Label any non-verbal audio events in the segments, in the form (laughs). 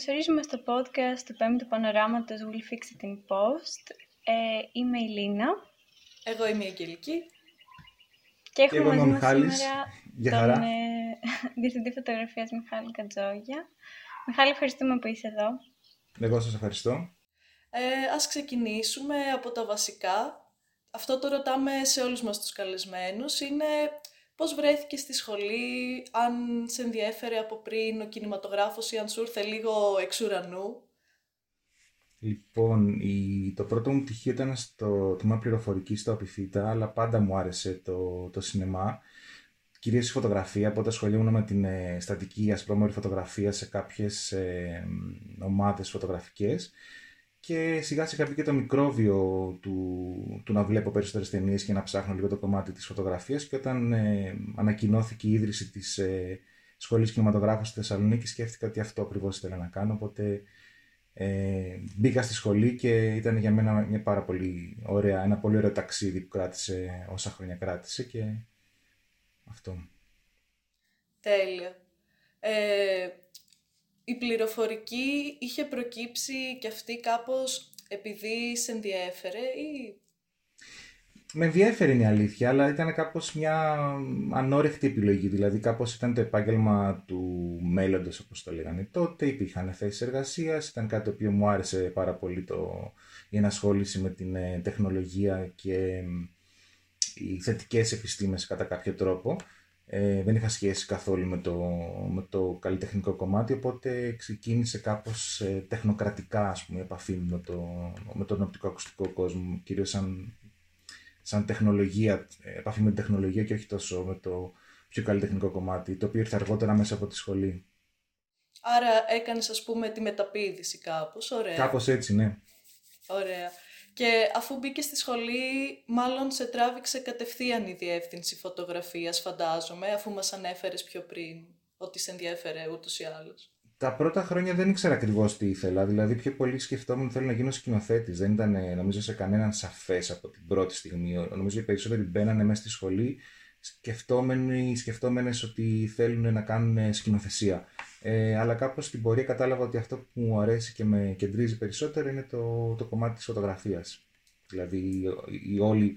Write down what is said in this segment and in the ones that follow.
σας καλωσορίζουμε στο podcast του πέμπτου πανοράματος Will Fix It in Post. Ε, είμαι η Λίνα. Εγώ είμαι η Αγγελική. Και έχουμε εγώ μαζί μας Μιχάλης. σήμερα Για τον χαρά. ε, (laughs) διευθυντή φωτογραφίας Μιχάλη Κατζόγια. Μιχάλη, ευχαριστούμε που είσαι εδώ. Εγώ σας ευχαριστώ. Ε, ας ξεκινήσουμε από τα βασικά. Αυτό το ρωτάμε σε όλους μας τους καλεσμένους. Είναι πώς βρέθηκε στη σχολή, αν σε ενδιέφερε από πριν ο κινηματογράφος ή αν σου ήρθε λίγο εξ ουρανού; Λοιπόν, η, το πρώτο μου πτυχίο ήταν στο τμήμα πληροφορικής στο Απιθύτα, αλλά πάντα μου άρεσε το, το σινεμά. Κυρίως η φωτογραφία, οπότε ασχολούμαι με την ε, στατική ασπρόμορφη φωτογραφία σε κάποιες ε, ομάδες φωτογραφικές και σιγά σιγά μπήκε το μικρόβιο του, του να βλέπω περισσότερες ταινίες και να ψάχνω λίγο το κομμάτι της φωτογραφίας και όταν ε, ανακοινώθηκε η ίδρυση της ε, Σχολής Κινηματογράφου στη Θεσσαλονίκη σκέφτηκα ότι αυτό ακριβώς ήθελα να κάνω, οπότε ε, μπήκα στη σχολή και ήταν για μένα μια πάρα πολύ ωραία, ένα πολύ ωραίο ταξίδι που κράτησε όσα χρόνια κράτησε και αυτό. Τέλεια. Ε, η πληροφορική είχε προκύψει και αυτή κάπως επειδή σε ενδιέφερε ή... Με ενδιέφερε είναι η αλήθεια, αλλά ήταν κάπως μια ανόρεχτη επιλογή. Δηλαδή, κάπως ήταν το επάγγελμα του μέλλοντος, όπως το λέγανε τότε. Υπήρχαν θέσεις εργασίας, ήταν κάτι το οποίο μου άρεσε πάρα πολύ το, η ενασχόληση με την ε, τεχνολογία και ε, οι θετικές επιστήμες κατά κάποιο τρόπο. Ε, δεν είχα σχέση καθόλου με το, με το καλλιτεχνικό κομμάτι, οπότε ξεκίνησε κάπως ε, τεχνοκρατικά, ας πούμε, η επαφή μου με, το, με τον οπτικοακουστικό κόσμο, κυρίως σαν σαν τεχνολογία, ε, επαφή με την τεχνολογία και όχι τόσο με το πιο καλλιτεχνικό κομμάτι, το οποίο ήρθε αργότερα μέσα από τη σχολή. Άρα έκανες ας πούμε τη μεταπίδηση κάπως, ωραία. Κάπως έτσι, ναι. Ωραία. Και αφού μπήκε στη σχολή, μάλλον σε τράβηξε κατευθείαν η διεύθυνση φωτογραφίας, φαντάζομαι, αφού μας ανέφερες πιο πριν ότι σε ενδιέφερε ούτως ή άλλως. Τα πρώτα χρόνια δεν ήξερα ακριβώς τι ήθελα. Δηλαδή, πιο πολύ σκεφτόμουν ότι θέλω να γίνω σκηνοθέτης. Δεν ήταν, ε, νομίζω, σε κανέναν σαφές από την πρώτη στιγμή. Νομίζω οι περισσότεροι μπαίνανε μέσα στη σχολή σκεφτόμενοι, σκεφτόμενες ότι θέλουν να κάνουν σκηνοθεσία. Ε, αλλά κάπως στην πορεία κατάλαβα ότι αυτό που μου αρέσει και με κεντρίζει περισσότερο είναι το, το κομμάτι της φωτογραφίας. Δηλαδή η, η όλη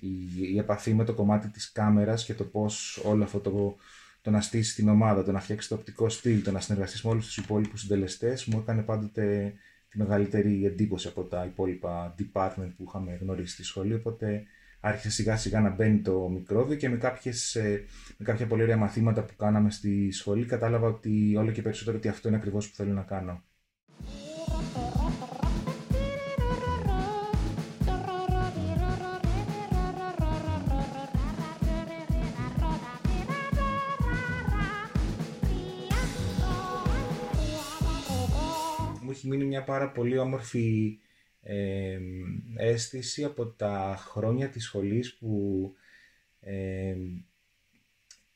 η, η επαφή με το κομμάτι της κάμερας και το πώς όλο αυτό το, το να στήσει την ομάδα, το να φτιάξει το οπτικό στυλ, το να συνεργαστείς με όλους τους υπόλοιπους συντελεστές, μου έκανε πάντοτε τη μεγαλύτερη εντύπωση από τα υπόλοιπα department που είχαμε γνωρίσει στη σχολή. Οπότε άρχισε σιγά σιγά να μπαίνει το μικρόβιο και με, κάποιες, ε, με κάποια πολύ ωραία μαθήματα που κάναμε στη σχολή κατάλαβα ότι όλο και περισσότερο ότι αυτό είναι ακριβώς που θέλω να κάνω. Μου έχει μείνει μια πάρα πολύ όμορφη ε, αίσθηση από τα χρόνια της σχολής που, ε,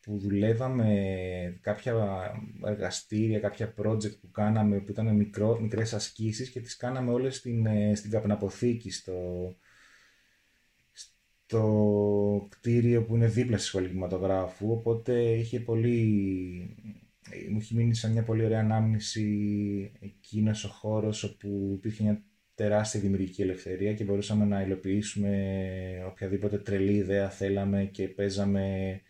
που δουλεύαμε κάποια εργαστήρια, κάποια project που κάναμε που ήταν μικρό, μικρές ασκήσεις και τις κάναμε όλες στην, ε, στην καπναποθήκη στο, στο κτίριο που είναι δίπλα στη σχολή κινηματογράφου. Οπότε είχε πολύ μου έχει μείνει σαν μια πολύ ωραία ανάμνηση εκείνος ο χώρος όπου υπήρχε μια τεράστια δημιουργική ελευθερία και μπορούσαμε να υλοποιήσουμε οποιαδήποτε τρελή ιδέα θέλαμε και παίζαμε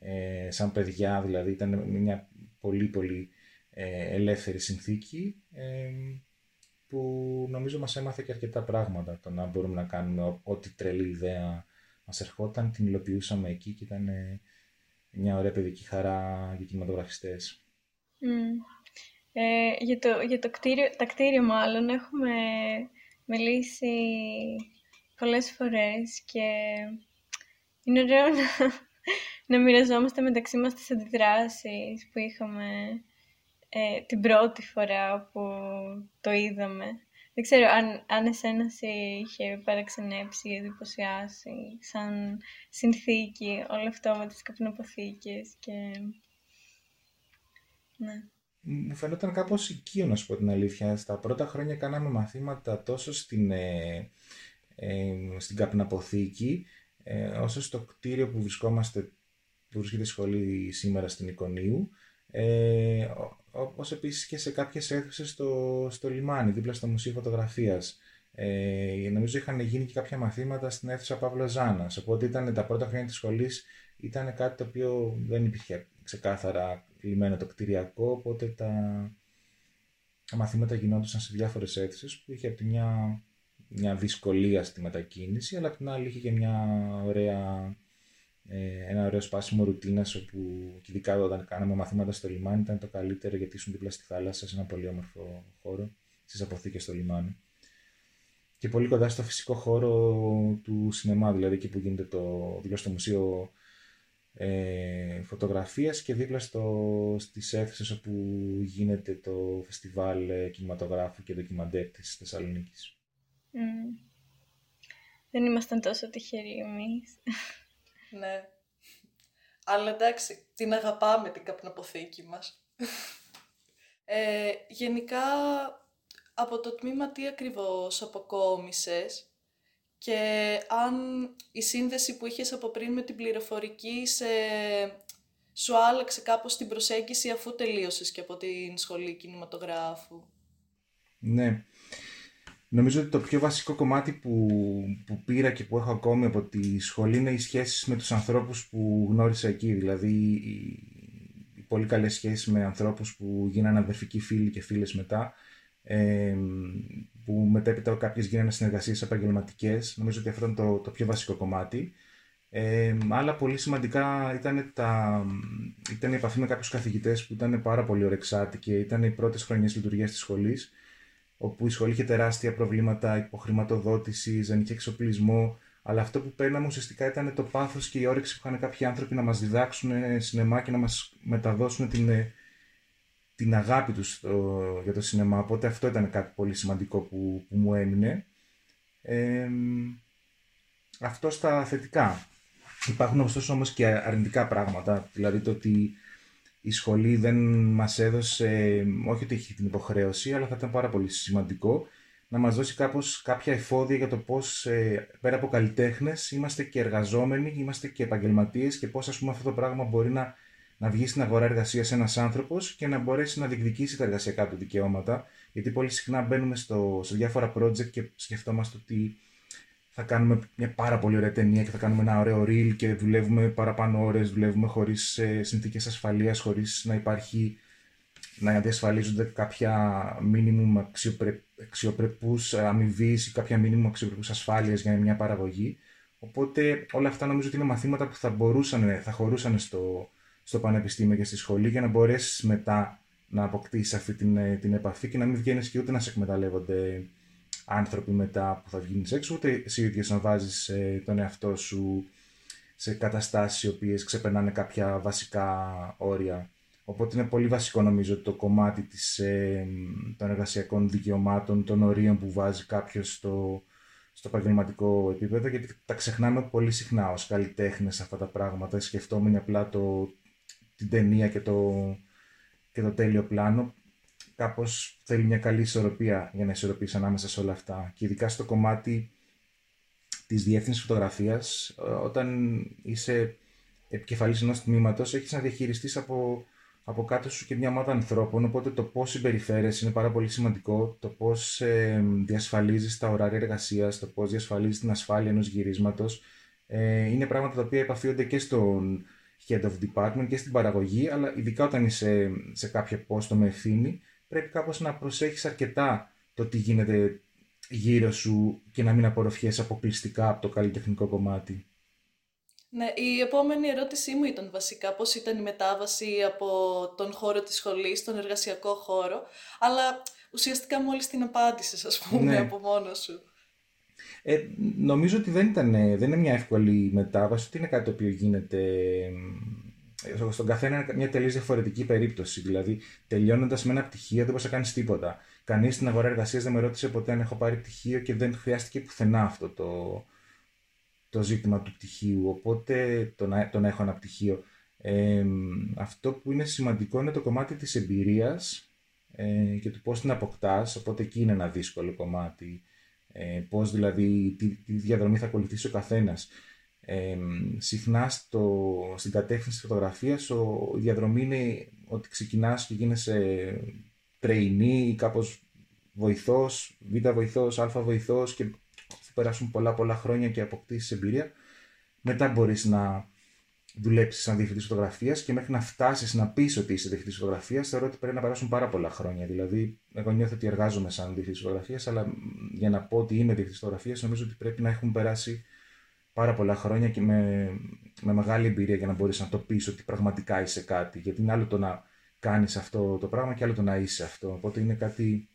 ε, σαν παιδιά, δηλαδή ήταν μια πολύ πολύ ε, ελεύθερη συνθήκη ε, που νομίζω μας έμαθε και αρκετά πράγματα το να μπορούμε να κάνουμε ό, ό,τι τρελή ιδέα μας ερχόταν, την υλοποιούσαμε εκεί και ήταν μια ωραία παιδική χαρά για κινηματογραφιστές. Mm. Ε, για, το, για το κτίριο, τα κτίρια μάλλον έχουμε μιλήσει πολλές φορές και είναι ωραίο να, να μοιραζόμαστε μεταξύ μας τις αντιδράσεις που είχαμε ε, την πρώτη φορά που το είδαμε. Δεν ξέρω αν, αν εσένα σε είχε παραξενέψει ή εντυπωσιάσει σαν συνθήκη όλο αυτό με τις καπνοποθήκες και... Ναι μου φαινόταν κάπως οικείο να σου πω την αλήθεια. Στα πρώτα χρόνια κάναμε μαθήματα τόσο στην, ε, ε, στην καπναποθήκη ε, όσο στο κτίριο που βρισκόμαστε που βρίσκεται η σχολή σήμερα στην Εικονίου Ε, όπως επίσης και σε κάποιες αίθουσες στο, στο λιμάνι, δίπλα στο Μουσείο Φωτογραφίας. Ε, νομίζω είχαν γίνει και κάποια μαθήματα στην αίθουσα Παύλο Ζάνας, οπότε ήταν τα πρώτα χρόνια της σχολής ήταν κάτι το οποίο δεν υπήρχε ξεκάθαρα λιμένο το κτηριακό, οπότε τα, μαθήματα γινόντουσαν σε διάφορες αίθουσες που είχε από τη μια, μια δυσκολία στη μετακίνηση, αλλά από την άλλη είχε και μια ωραία, ε, ένα ωραίο σπάσιμο ρουτίνας όπου και ειδικά όταν κάναμε μαθήματα στο λιμάνι ήταν το καλύτερο γιατί ήσουν δίπλα στη θάλασσα σε ένα πολύ όμορφο χώρο, στις αποθήκες στο λιμάνι. Και πολύ κοντά στο φυσικό χώρο του σινεμά, δηλαδή εκεί που γίνεται το, δίπλα στο μουσείο ε, φωτογραφίας και δίπλα στο, στις αίθουσες όπου γίνεται το φεστιβάλ ε, κινηματογράφου και ντοκιμαντέρ της Θεσσαλονίκης. Mm. Δεν ήμασταν τόσο τυχεροί εμείς. (laughs) ναι. Αλλά εντάξει, την αγαπάμε την καπνοποθήκη μας. (laughs) Ε, γενικά, από το τμήμα τι ακριβώς αποκόμισες, και αν η σύνδεση που είχες από πριν με την πληροφορική σε... σου άλλαξε κάπως την προσέγγιση αφού τελείωσες και από την σχολή κινηματογράφου; Ναι. Νομίζω ότι το πιο βασικό κομμάτι που, που πήρα και που έχω ακόμη από τη σχολή είναι οι σχέσεις με τους ανθρώπους που γνώρισα εκεί. Δηλαδή οι, οι πολύ καλές σχέσεις με ανθρώπους που γίνανε αδερφικοί φίλοι και φίλες μετά που μετέπειτα κάποιες γίνανε συνεργασίες επαγγελματικές. Νομίζω ότι αυτό ήταν το, το πιο βασικό κομμάτι. Ε, άλλα πολύ σημαντικά ήταν, τα, ήταν η επαφή με κάποιους καθηγητές που ήταν πάρα πολύ ορεξάτοι και ήταν οι πρώτες χρονιές λειτουργίας της σχολής, όπου η σχολή είχε τεράστια προβλήματα υποχρηματοδότησης, δεν είχε εξοπλισμό. Αλλά αυτό που παίρναμε ουσιαστικά ήταν το πάθος και η όρεξη που είχαν κάποιοι άνθρωποι να μας διδάξουν σινεμά και να μας μεταδώσουν την την αγάπη τους για το σινεμά, οπότε αυτό ήταν κάτι πολύ σημαντικό που, που μου έμεινε. αυτό στα θετικά. Υπάρχουν ωστόσο όμως και αρνητικά πράγματα, δηλαδή το ότι η σχολή δεν μας έδωσε, όχι ότι έχει την υποχρέωση, αλλά θα ήταν πάρα πολύ σημαντικό να μας δώσει κάπως κάποια εφόδια για το πώς ε, πέρα από καλλιτέχνες είμαστε και εργαζόμενοι, είμαστε και επαγγελματίες και πώς ας πούμε αυτό το πράγμα μπορεί να να βγει στην αγορά εργασίας ένας άνθρωπος και να μπορέσει να διεκδικήσει τα εργασιακά του δικαιώματα. Γιατί πολύ συχνά μπαίνουμε στο, σε διάφορα project και σκεφτόμαστε ότι θα κάνουμε μια πάρα πολύ ωραία ταινία και θα κάνουμε ένα ωραίο reel και δουλεύουμε παραπάνω ώρες, δουλεύουμε χωρίς ε, συνθήκες ασφαλείας, χωρίς να υπάρχει να διασφαλίζονται κάποια μήνυμου αξιοπρε... αξιοπρεπούς αμοιβής ή κάποια μήνυμου αξιοπρεπούς ασφάλειας για μια παραγωγή. Οπότε όλα αυτά νομίζω ότι είναι μαθήματα που θα, μπορούσαν, θα χωρούσαν στο, στο πανεπιστήμιο και στη σχολή για να μπορέσεις μετά να αποκτήσεις αυτή την, ε, την επαφή και να μην βγαίνεις και ούτε να σε εκμεταλλεύονται άνθρωποι μετά που θα βγεις έξω, ούτε εσύ ίδιος να βάζεις ε, τον εαυτό σου σε καταστάσεις οι οποίες ξεπερνάνε κάποια βασικά όρια. Οπότε είναι πολύ βασικό νομίζω το κομμάτι της, ε, των εργασιακών δικαιωμάτων, των ορίων που βάζει κάποιος στο, στο επαγγελματικό επίπεδο, γιατί τα ξεχνάμε πολύ συχνά ως καλλιτέχνες αυτά τα πράγματα, σκεφτόμενοι απλά το την ταινία και το, και το τέλειο πλάνο, κάπως θέλει μια καλή ισορροπία για να ισορροπήσει ανάμεσα σε όλα αυτά. Και ειδικά στο κομμάτι της διεύθυνσης φωτογραφίας, ε, όταν είσαι επικεφαλής ενός τμήματος, έχεις να διαχειριστείς από, από κάτω σου και μια ομάδα ανθρώπων, οπότε το πώς συμπεριφέρεσαι είναι πάρα πολύ σημαντικό, το πώς ε, διασφαλίζεις τα ωράρια εργασίας, το πώς διασφαλίζεις την ασφάλεια ενός γυρίσματος, ε, είναι πράγματα τα οποία επαφίονται και στον head of department και στην παραγωγή, αλλά ειδικά όταν είσαι σε κάποιο πόστο με ευθύνη, πρέπει κάπως να προσέχεις αρκετά το τι γίνεται γύρω σου και να μην απορροφιέσαι αποκλειστικά από το καλλιτεχνικό κομμάτι. Ναι, η επόμενη ερώτησή μου ήταν βασικά πώς ήταν η μετάβαση από τον χώρο της σχολής στον εργασιακό χώρο, αλλά ουσιαστικά μόλις την απάντησες, ας πούμε, ναι. από μόνος σου. Ε, νομίζω ότι δεν, ήταν, δεν είναι μια εύκολη μετάβαση, ότι είναι κάτι το οποίο γίνεται ε, στον καθένα είναι μια τελείως διαφορετική περίπτωση. Δηλαδή, τελειώνοντας με ένα πτυχίο, δεν μπορείς να κάνεις τίποτα. Κανείς στην αγορά εργασίας δεν με ρώτησε ποτέ αν έχω πάρει πτυχίο και δεν χρειάστηκε πουθενά αυτό το, το ζήτημα του πτυχίου. Οπότε το να, το να έχω ένα πτυχίο. Ε, αυτό που είναι σημαντικό είναι το κομμάτι της εμπειρίας ε, και του πώς την αποκτάς, οπότε εκεί είναι ένα δύσκολο κομμάτι ε, πώς δηλαδή, τι, τι, διαδρομή θα ακολουθήσει ο καθένας. Ε, συχνά στο, στην κατεύθυνση της φωτογραφίας ο, η διαδρομή είναι ότι ξεκινάς και γίνεσαι τρεϊνή ή κάπως βοηθός, β' βοηθός, α βοηθός και θα περάσουν πολλά πολλά χρόνια και αποκτήσεις εμπειρία. Μετά μπορείς να δουλέψεις σαν διευθυντής φωτογραφίας και μέχρι να φτάσεις να πεις ότι είσαι διευθυντής φωτογραφίας, θεωρώ ότι πρέπει να περάσουν πάρα πολλά χρόνια. Δηλαδή, εγώ νιώθω ότι εργάζομαι σαν διευθυντής φωτογραφίας, αλλά για να πω ότι είμαι διευθυντής φωτογραφίας, νομίζω ότι πρέπει να έχουν περάσει πάρα πολλά χρόνια και με, με μεγάλη εμπειρία για να μπορείς να το πεις ότι πραγματικά είσαι κάτι. Γιατί είναι άλλο το να κάνεις αυτό το πράγμα και άλλο το να είσαι αυτό. Οπότε είναι κάτι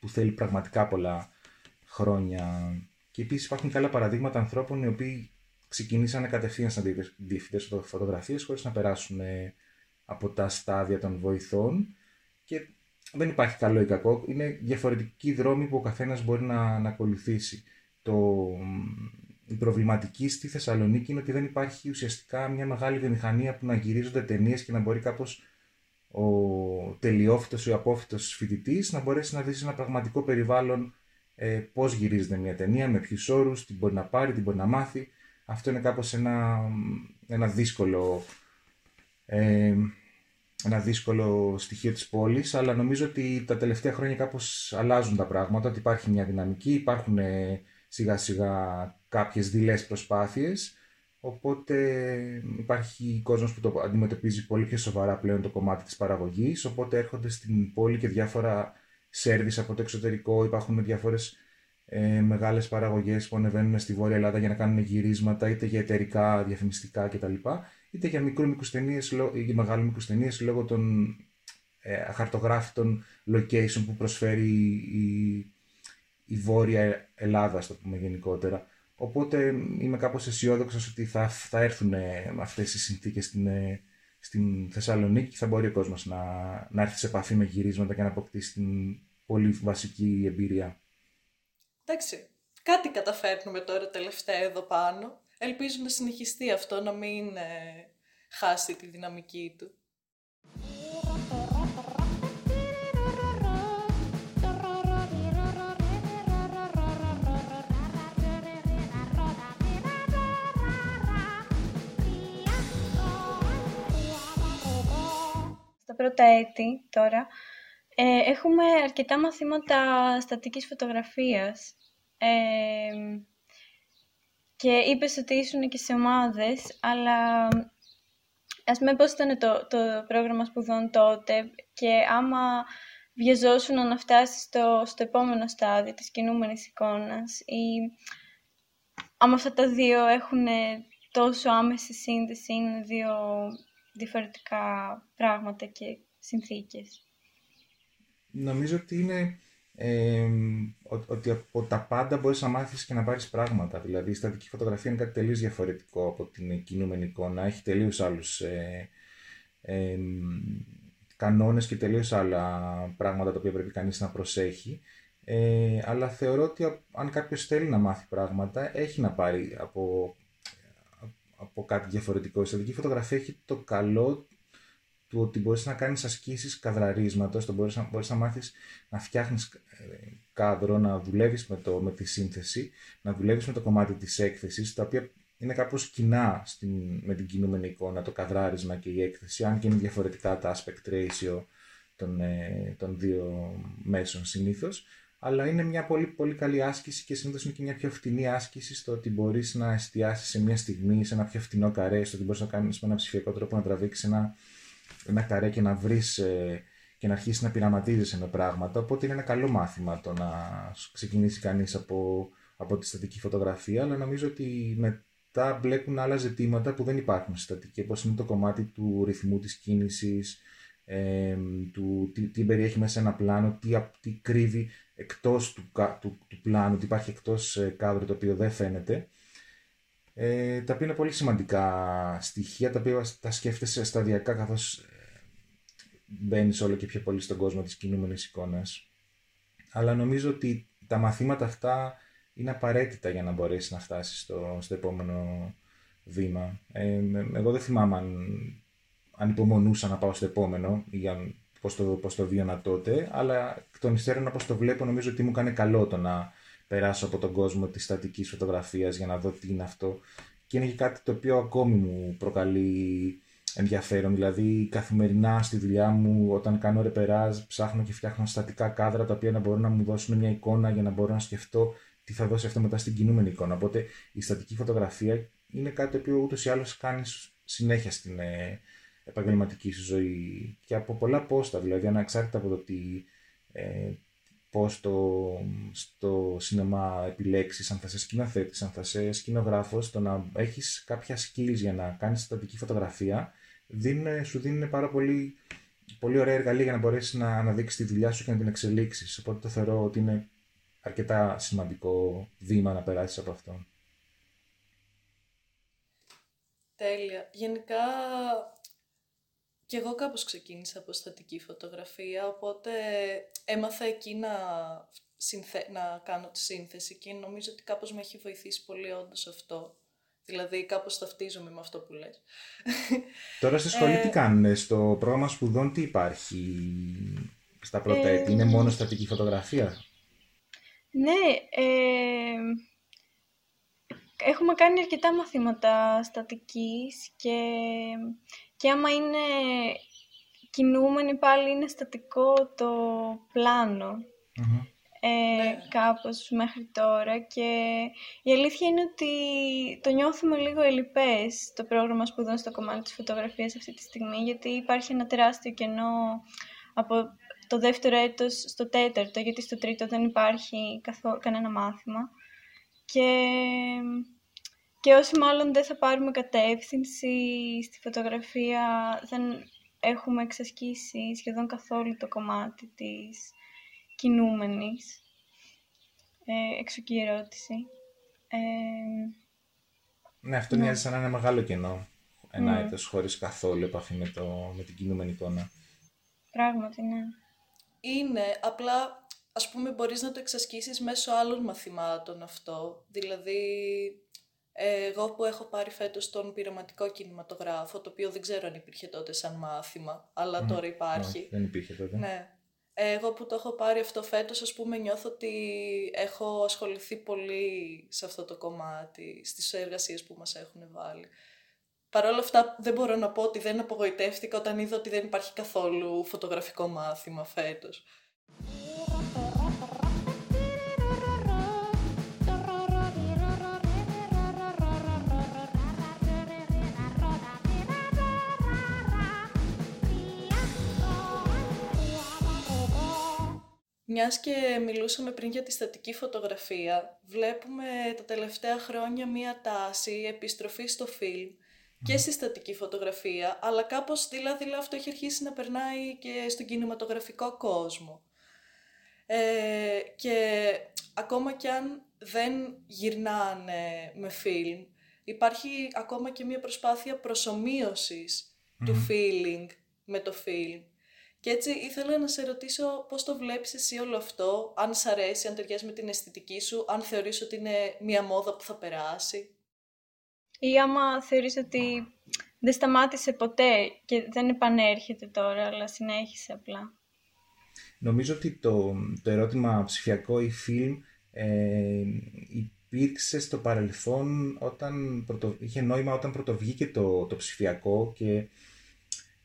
που θέλει πραγματικά πολλά χρόνια. Και επίσης υπάρχουν και άλλα παραδείγματα ανθρώπων οι οποίοι ξεκινήσανε κατευθείαν σαν διευθυντές φωτογραφίες χωρίς να περάσουν ε, από τα στάδια των βοηθών και δεν υπάρχει καλό ή κακό, είναι διαφορετικοί δρόμοι που ο καθένας μπορεί να, να ακολουθήσει. Το, η προβληματική στη Θεσσαλονίκη είναι ότι δεν υπάρχει ουσιαστικά μια μεγάλη βιομηχανία που να γυρίζονται ταινίες και να μπορεί κάπως ο τελειόφυτος ή ο απόφυτος φοιτητής να μπορέσει να δεις σε ένα πραγματικό περιβάλλον ε, πώς γυρίζεται μια ταινία, με ποιους όρους, τι μπορεί να πάρει, τι μπορεί να μάθει. Αυτό είναι κάπως ένα, ένα δύσκολο ε, ένα δύσκολο στοιχείο της πόλης, αλλά νομίζω ότι τα τελευταία χρόνια κάπως αλλάζουν τα πράγματα, ότι υπάρχει μια δυναμική, υπάρχουν ε, σιγά σιγά κάποιες δειλές προσπάθειες, οπότε υπάρχει κόσμος που το αντιμετωπίζει πολύ πιο σοβαρά πλέον το κομμάτι της παραγωγής, οπότε έρχονται στην πόλη και διάφορα σέρβις από το εξωτερικό, υπάρχουν διάφορες ε, μεγάλες παραγωγές που ανεβαίνουν στη Βόρεια Ελλάδα για να κάνουν γυρίσματα είτε για εταιρικά, διαφημιστικά κτλ. είτε για μικρού ταινίες ή μεγάλου ταινίες λόγω των ε, αχαρτογράφητων location που προσφέρει η, η Βόρεια Ελλάδα, το πούμε γενικότερα. Οπότε είμαι κάπως αισιόδοξος ότι θα, θα έρθουν ε, αυτές οι συνθήκες στην, ε, στην Θεσσαλονίκη και θα μπορεί ο κόσμος να, να έρθει σε επαφή με γυρίσματα και να αποκτήσει την πολύ βασική εμπειρία. Εντάξει, κάτι καταφέρνουμε τώρα τελευταία εδώ πάνω. Ελπίζω να συνεχιστεί αυτό, να μην ε, χάσει τη δυναμική του. Στα πρώτα έτη τώρα ε, έχουμε αρκετά μαθήματα στατικής φωτογραφίας και είπες ότι ήσουν και σε ομάδες, αλλά ας πούμε πώς ήταν το, το πρόγραμμα σπουδών τότε και άμα βιαζόσουν να φτάσεις στο, στο επόμενο στάδιο της κινούμενης εικόνας ή άμα αυτά τα δύο έχουν τόσο άμεση σύνδεση, είναι δύο διαφορετικά πράγματα και συνθήκες. Νομίζω ότι είναι ότι από τα πάντα μπορείς να μάθεις και να πάρεις πράγματα. Δηλαδή η στατική φωτογραφία είναι κάτι τελείως διαφορετικό από την κινούμενη εικόνα. Έχει τελείως άλλους ε, ε, κανόνες και τελείως άλλα πράγματα τα οποία πρέπει κανείς να προσέχει. Ε, αλλά θεωρώ ότι αν κάποιος θέλει να μάθει πράγματα, έχει να πάρει από, από κάτι διαφορετικό. Η στατική φωτογραφία έχει το καλό του ότι μπορείς να κάνεις ασκήσεις καδραρίσματος, το μπορείς να, μπορείς να μάθεις να φτιάχνεις ε, κάδρο, να δουλεύεις με, το, με τη σύνθεση, να δουλεύεις με το κομμάτι της έκθεσης, τα οποία είναι κάπως κοινά στην, με την κινούμενη εικόνα, το καδράρισμα και η έκθεση, αν και είναι διαφορετικά τα aspect ratio των, ε, των δύο μέσων συνήθως, αλλά είναι μια πολύ, πολύ καλή άσκηση και συνήθως είναι και μια πιο φτηνή άσκηση στο ότι μπορείς να εστιάσεις σε μια στιγμή, σε ένα πιο φτηνό καρέ, στο ότι μπορείς να κάνεις με ένα ψηφιακό τρόπο να τραβήξεις ένα ένα καρέ και να βρεις ε, και να αρχίσεις να πειραματίζεσαι με πράγματα. Οπότε είναι ένα καλό μάθημα το να ξεκινήσει κανείς από, από τη στατική φωτογραφία, αλλά νομίζω ότι μετά μπλέκουν άλλα ζητήματα που δεν υπάρχουν στη στατική, όπως είναι το κομμάτι του ρυθμού της κίνησης, ε, του τι, τι περιέχει μέσα ένα πλάνο, τι, τι κρύβει εκτός του, του, του πλάνου, τι υπάρχει εκτός ε, κάδρου το οποίο δεν φαίνεται ε, τα οποία είναι πολύ σημαντικά στοιχεία, τα οποία τα σκέφτεσαι σταδιακά καθώς ε, μπαίνεις όλο και πιο πολύ στον κόσμο της κινούμενης εικόνας. Αλλά νομίζω ότι τα μαθήματα αυτά είναι απαραίτητα για να μπορέσεις να φτάσεις στο, στο επόμενο βήμα. Ε, εγώ δεν θυμάμαι αν, αν υπομονούσα να πάω στο επόμενο ή αν, πώς, το, πώς το βίωνα τότε, αλλά εκ των υστέρων όπως το βλέπω νομίζω ότι μου έκανε καλό το να περάσω από τον κόσμο της στατικής φωτογραφίας για να δω τι είναι αυτό και είναι και κάτι το οποίο ακόμη μου προκαλεί ενδιαφέρον. Δηλαδή, καθημερινά στη δουλειά μου, όταν κάνω ρεπεράζ, ψάχνω και φτιάχνω στατικά κάδρα τα οποία να μπορούν να μου δώσουν μια εικόνα για να μπορώ να σκεφτώ τι θα δώσει αυτό μετά στην κινούμενη εικόνα. Οπότε η στατική φωτογραφία είναι κάτι το οποίο ούτως ή άλλως κάνει συνέχεια στην ε, επαγγελματική σου ζωή και από πολλά πόστα, δηλαδή ανεξάρτητα από το τι, ε, πώς στο σινεμά επιλέξεις, αν θα είσαι σκηνοθέτης, αν θα είσαι σκηνογράφος, το να έχεις κάποια skills για να κάνεις στατική φωτογραφία δίνει, σου δίνει πάρα πολύ, πολύ ωραία εργαλεία για να μπορέσεις να αναδείξεις τη δουλειά σου και να την εξελίξεις. Οπότε το θεωρώ ότι είναι αρκετά σημαντικό βήμα να περάσεις από αυτό. Τέλεια. Γενικά, και εγώ κάπως ξεκίνησα από στατική φωτογραφία, οπότε έμαθα εκεί να, να κάνω τη σύνθεση και νομίζω ότι κάπως με έχει βοηθήσει πολύ όντως αυτό. Δηλαδή κάπως ταυτίζομαι με αυτό που λες. (laughs) Τώρα στη σχολή ε... τι κάνουν, στο πρόγραμμα σπουδών τι υπάρχει στα πρώτα έτη, είναι μόνο στατική φωτογραφία; Ναι, ε, έχουμε κάνει αρκετά μαθήματα στατικής και, και άμα είναι κινούμενοι πάλι είναι στατικό το πλανο Ε, ναι. κάπως μέχρι τώρα και η αλήθεια είναι ότι το νιώθουμε λίγο ελλειπές το πρόγραμμα σπουδών στο κομμάτι της φωτογραφίας αυτή τη στιγμή γιατί υπάρχει ένα τεράστιο κενό από το δεύτερο έτος στο τέταρτο, γιατί στο τρίτο δεν υπάρχει καθό, κανένα μάθημα. Και, και όσοι μάλλον δεν θα πάρουμε κατεύθυνση στη φωτογραφία, δεν έχουμε εξασκήσει σχεδόν καθόλου το κομμάτι της κινούμενης. Ε, εξωκή ερώτηση. Ε, ναι, αυτό ναι. μοιάζει σαν ένα μεγάλο κενό. Ένα ναι. έτος χωρίς καθόλου επαφή με, το, με την κινούμενη εικόνα. Πράγματι, ναι. Είναι, απλά ας πούμε μπορείς να το εξασκήσεις μέσω άλλων μαθημάτων αυτό. Δηλαδή, εγώ που έχω πάρει φέτος τον πειραματικό κινηματογράφο, το οποίο δεν ξέρω αν υπήρχε τότε σαν μάθημα, αλλά τώρα υπάρχει. δεν υπήρχε τότε. Ναι. Εγώ που το έχω πάρει αυτό φέτος, ας πούμε, νιώθω ότι έχω ασχοληθεί πολύ σε αυτό το κομμάτι, στις εργασίες που μας έχουν βάλει. Παρ' όλα αυτά δεν μπορώ να πω ότι δεν απογοητεύτηκα όταν είδα ότι δεν υπάρχει καθόλου φωτογραφικό μάθημα φέτος. Μιας και μιλούσαμε πριν για τη στατική φωτογραφία, βλέπουμε τα τελευταία χρόνια μία τάση επιστροφή στο φιλμ και στη στατική φωτογραφία, αλλά κάπως δηλαδή αυτό έχει αρχίσει να περνάει και στον κινηματογραφικό κόσμο. Ε, και ακόμα κι αν δεν γυρνάνε με φιλμ, υπάρχει ακόμα και μια προσπάθεια του feeling με το φιλμ. Και έτσι ήθελα να σε ρωτήσω πώς το βλέπεις εσύ όλο αυτό, αν σ' αρέσει, αν ταιριάζει με την αισθητική σου, αν θεωρείς ότι είναι μια μόδα που θα περάσει. Ή άμα θεωρείς ότι δεν σταμάτησε ποτέ και δεν επανέρχεται τώρα, αλλά συνέχισε απλά. Νομίζω ότι το, το ερώτημα ψηφιακό ή φιλμ ε, υπήρξε στο παρελθόν όταν πρωτο, είχε νόημα όταν πρωτοβγήκε το, το ψηφιακό και,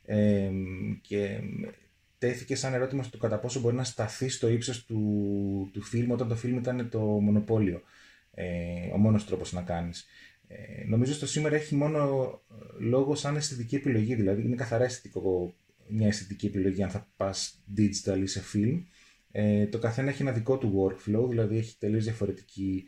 ε, και τέθηκε σαν ερώτημα στο κατά πόσο μπορεί να σταθεί στο ύψος του, του φιλμ όταν το φιλμ ήταν το μονοπόλιο. Ε, ο μόνος τρόπος να κάνεις. Ε, νομίζω στο σήμερα έχει μόνο ε, λόγο σαν αισθητική επιλογή, δηλαδή είναι καθαρά αισθητικό, μια αισθητική επιλογή αν θα πας digital ή σε film. Ε, το καθένα έχει ένα δικό του workflow, δηλαδή έχει τελείως διαφορετική,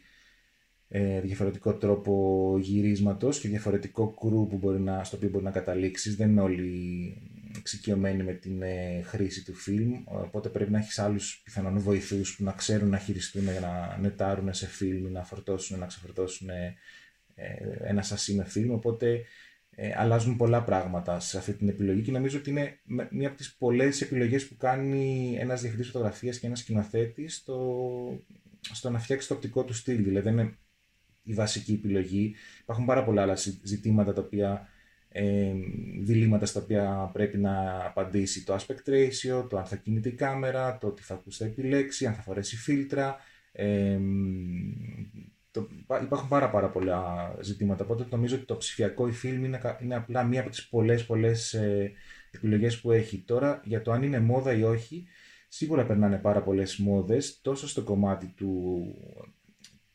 ε, διαφορετικό τρόπο γυρίσματος και διαφορετικό crew που μπορεί να, στο οποίο μπορεί να καταλήξεις. Δεν είναι όλοι εξοικειωμένοι με την ε, χρήση του film, οπότε πρέπει να έχεις άλλους πιθανόν βοηθούς που να ξέρουν να χειριστούν, να νετάρουν σε film, να φορτώσουν, να ξεφορτώσουν ε, ένα σασί με φιλμ, οπότε ε, αλλάζουν πολλά πράγματα σε αυτή την επιλογή και νομίζω ότι είναι μία από τις πολλές επιλογές που κάνει ένας διευθυντής φωτογραφίας και ένας σκηνοθέτης στο, στο να φτιάξει το οπτικό του στυλ, δηλαδή δεν είναι η βασική επιλογή. Υπάρχουν πάρα πολλά άλλα ζητήματα τα οποία ε, διλήμματα στα οποία πρέπει να απαντήσει το aspect ratio, το αν θα κινείται η κάμερα, το τι θα θα επιλέξει, αν θα φορέσει φίλτρα, ε, το, υπάρχουν πάρα, πάρα πολλά ζητήματα. Οπότε νομίζω ότι το ψηφιακό ή φιλμ είναι, είναι απλά μία από τις πολλές, πολλές ε, επιλογές που έχει. Τώρα, για το αν είναι μόδα ή όχι, σίγουρα περνάνε πάρα πολλές μόδες, τόσο στο κομμάτι του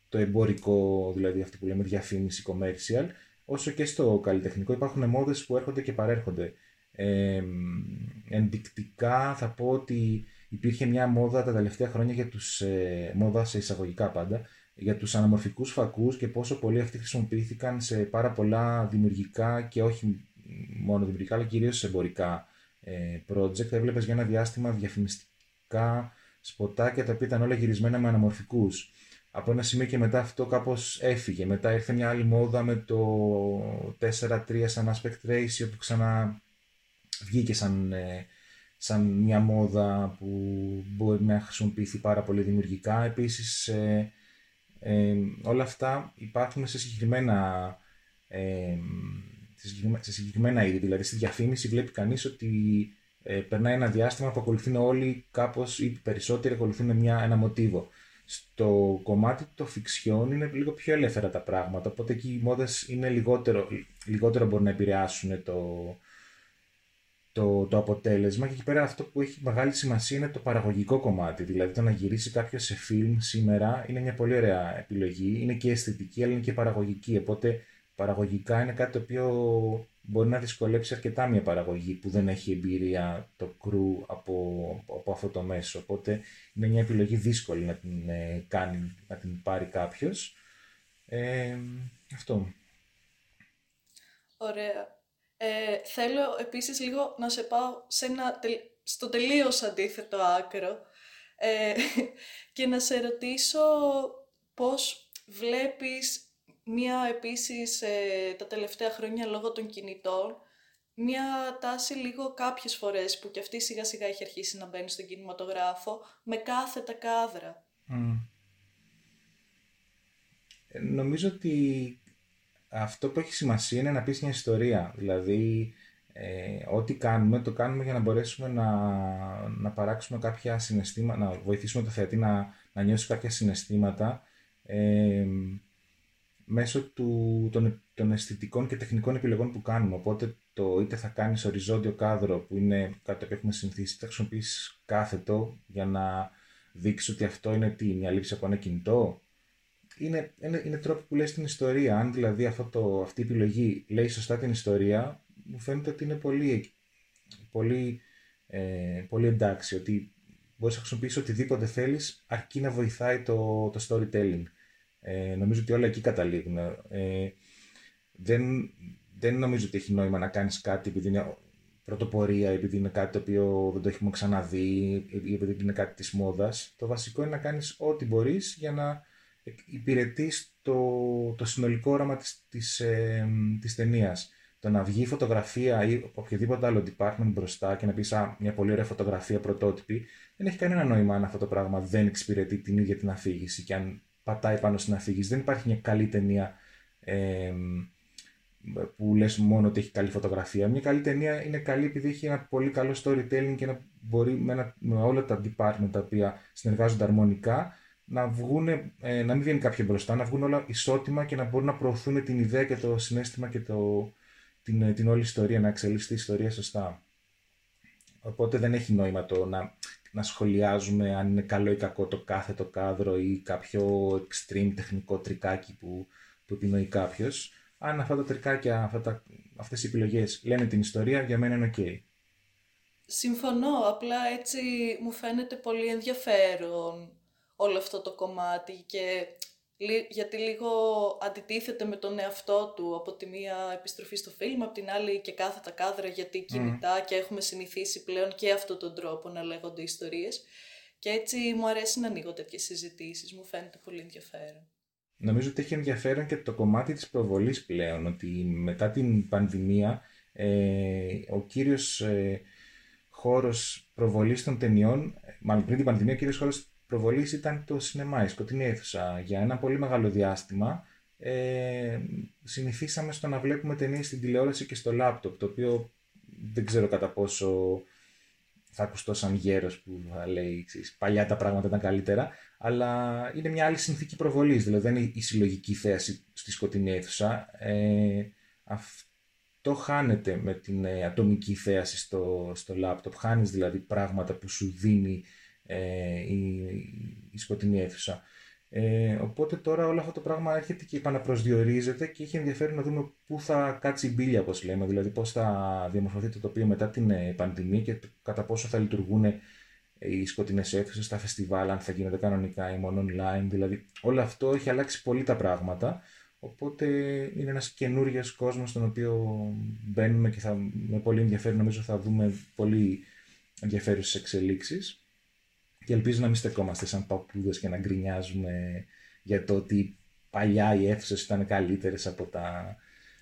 το εμπορικό, δηλαδή αυτή που λέμε διαφήμιση, commercial, όσο και στο καλλιτεχνικό. Υπάρχουν μόδες που έρχονται και παρέρχονται. Ε, ενδεικτικά θα πω ότι υπήρχε μια μόδα τα τελευταία χρόνια για τους, ε, μόδα σε εισαγωγικά πάντα, για τους αναμορφικούς φακούς και πόσο πολύ αυτοί χρησιμοποιήθηκαν σε πάρα πολλά δημιουργικά και όχι μόνο δημιουργικά αλλά κυρίως σε εμπορικά ε, project. Έβλεπες για ένα διάστημα διαφημιστικά σποτάκια τα οποία ήταν όλα γυρισμένα με αναμορφικούς. Από ένα σημείο και μετά αυτό κάπως έφυγε. Μετά ήρθε μια άλλη μόδα με το 4-3 σαν aspect ratio που ξανά βγήκε σαν, ε, σαν μια μόδα που μπορεί να χρησιμοποιηθεί πάρα πολύ δημιουργικά. Επίσης ε, ε, όλα αυτά υπάρχουν σε συγκεκριμένα, ε, σε συγκεκριμένα είδη. Δηλαδή στη διαφήμιση βλέπει κανείς ότι ε, περνάει ένα διάστημα που ακολουθούν όλοι κάπως ή περισσότεροι ακολουθούν μια, ένα μοτίβο. Στο κομμάτι των φιξιών είναι λίγο πιο ελεύθερα τα πράγματα, οπότε εκεί οι μόδες είναι λιγότερο, λιγότερο μπορούν να επηρεάσουν το, το, το αποτέλεσμα και εκεί πέρα αυτό που έχει μεγάλη σημασία είναι το παραγωγικό κομμάτι. Δηλαδή το να γυρίσει κάποιος σε φιλμ σήμερα είναι μια πολύ ωραία επιλογή. Είναι και αισθητική αλλά είναι και παραγωγική. Οπότε παραγωγικά είναι κάτι το οποίο μπορεί να δυσκολέψει αρκετά μια παραγωγή που δεν έχει εμπειρία το κρου από, από αυτό το μέσο. Οπότε είναι μια επιλογή δύσκολη να την ε, κάνει, να την πάρει κάποιος. Ε, αυτό. Ωραία. Ε, θέλω επίσης λίγο να σε πάω σε ένα, στο τελείως αντίθετο άκρο ε, (laughs) και να σε ρωτήσω πώς βλέπεις μία επίσης ε, τα τελευταία χρόνια λόγω των κινητών μία τάση λίγο κάποιες φορές που και αυτή σιγά σιγά έχει αρχίσει να μπαίνει στον κινηματογράφο με κάθετα κάδρα. Ε, νομίζω ότι αυτό που έχει σημασία είναι να πεις μια ιστορία. Δηλαδή, ε, ό,τι κάνουμε, το κάνουμε για να μπορέσουμε να, να παράξουμε κάποια συναισθήματα, να βοηθήσουμε το θεατή να, να νιώσει κάποια συναισθήματα ε, μέσω του, των, των αισθητικών και τεχνικών επιλογών που κάνουμε. Οπότε, το είτε θα κάνεις οριζόντιο κάδρο, που είναι κάτι που έχουμε συνηθίσει, είτε θα χρησιμοποιήσει κάθετο για να δείξεις ότι αυτό είναι τι, μια λήψη από ένα κινητό, είναι, είναι, είναι τρόπο που λες την ιστορία. Αν δηλαδή αυτό το, αυτή η επιλογή λέει σωστά την ιστορία, μου φαίνεται ότι είναι πολύ, πολύ, ε, πολύ εντάξει. Ότι μπορείς να χρησιμοποιήσεις οτιδήποτε θέλεις, αρκεί να βοηθάει το, το storytelling. Ε, νομίζω ότι όλα εκεί καταλήγουν. Ε, δεν, δεν νομίζω ότι έχει νόημα να κάνεις κάτι επειδή είναι πρωτοπορία, επειδή είναι κάτι το οποίο δεν το έχουμε ξαναδεί ή επειδή είναι κάτι της μόδας. Το βασικό είναι να κάνεις ό,τι μπορείς για να υπηρετείς το, το συνολικό όραμα της, της, ε, της ταινίας. Το να βγει φωτογραφία ή οποιοδήποτε άλλο department μπροστά και να πεις μια πολύ ωραία φωτογραφία πρωτότυπη, δεν έχει κανένα νόημα αν αυτό το πράγμα δεν εξυπηρετεί την ίδια την αφήγηση και αν πατάει πάνω στην αφήγηση. Δεν υπάρχει μια καλή ταινία ε, που λες μόνο ότι έχει καλή φωτογραφία. Μια καλή ταινία είναι καλή επειδή έχει ένα πολύ καλό storytelling και να μπορεί με, ένα, με όλα τα department τα οποία συνεργάζονται αρμονικά να, βγουν, ε, να μην βγαίνει κάποιο μπροστά, να βγουν όλα ισότιμα και να μπορούν να προωθούν την ιδέα και το συνέστημα και το, την, ε, την όλη ιστορία, να εξελίσσει τη ιστορία σωστά. Οπότε δεν έχει νόημα το να, να σχολιάζουμε αν είναι καλό ή κακό το κάθε το κάδρο ή κάποιο extreme τεχνικό τρικάκι που, που επινοεί κάποιος. Αν αυτά τα τρικάκια, αυτά τα, αυτές οι επιλογές λένε την ιστορία, για μένα είναι ok. Συμφωνώ, απλά έτσι μου φαίνεται πολύ ενδιαφέρον όλο αυτό το κομμάτι και γιατί λίγο αντιτίθεται με τον εαυτό του από τη μία επιστροφή στο φιλμ, από την άλλη και κάθε τα κάδρα γιατί κινητά και έχουμε συνηθίσει πλέον και αυτόν τον τρόπο να λέγονται ιστορίες. Και έτσι μου αρέσει να ανοίγω τέτοιες συζητήσεις, μου φαίνεται πολύ ενδιαφέρον. Νομίζω ότι έχει ενδιαφέρον και το κομμάτι της προβολής πλέον, ότι μετά την πανδημία ε, ο κύριος ε, χώρος προβολής των ταινιών, μάλλον πριν την πανδημία ο κύριος χώρος προβολής ήταν το σινεμά, η σκοτεινή αίθουσα. Για ένα πολύ μεγάλο διάστημα ε, συνηθίσαμε στο να βλέπουμε ταινίες στην τηλεόραση και στο λάπτοπ, το οποίο δεν ξέρω κατά πόσο θα ακουστώ σαν γέρος που θα λέει ξέρεις, παλιά τα πράγματα ήταν καλύτερα, αλλά είναι μια άλλη συνθήκη προβολής, δηλαδή δεν είναι η συλλογική θέαση στη σκοτεινή αίθουσα. Ε, αυτό χάνεται με την ε, ατομική θέαση στο, στο λάπτοπ, χάνεις δηλαδή πράγματα που σου δίνει ε, η, η σκοτεινή αίθουσα. Ε, οπότε τώρα όλο αυτό το πράγμα έρχεται και επαναπροσδιορίζεται και έχει ενδιαφέρον να δούμε πού θα κάτσει η μπύλια, όπως λέμε, δηλαδή πώς θα διαμορφωθεί το τοπίο μετά την ε, πανδημία και κατά πόσο θα λειτουργούν ε, οι σκοτεινές αίθουσες, τα φεστιβάλ, αν θα γίνονται κανονικά ή μόνο online. Δηλαδή, όλο αυτό έχει αλλάξει πολύ τα πράγματα. Οπότε είναι ένας καινούριος κόσμος στον οποίο μπαίνουμε και θα, με πολύ ενδιαφέρον νομίζω θα δούμε πολύ ενδιαφέρουσες εξελίξεις και ελπίζω να μην στεκόμαστε σαν παππούδες και να γκρινιάζουμε για το ότι παλιά οι αίθουσες ήταν καλύτερες από, τα,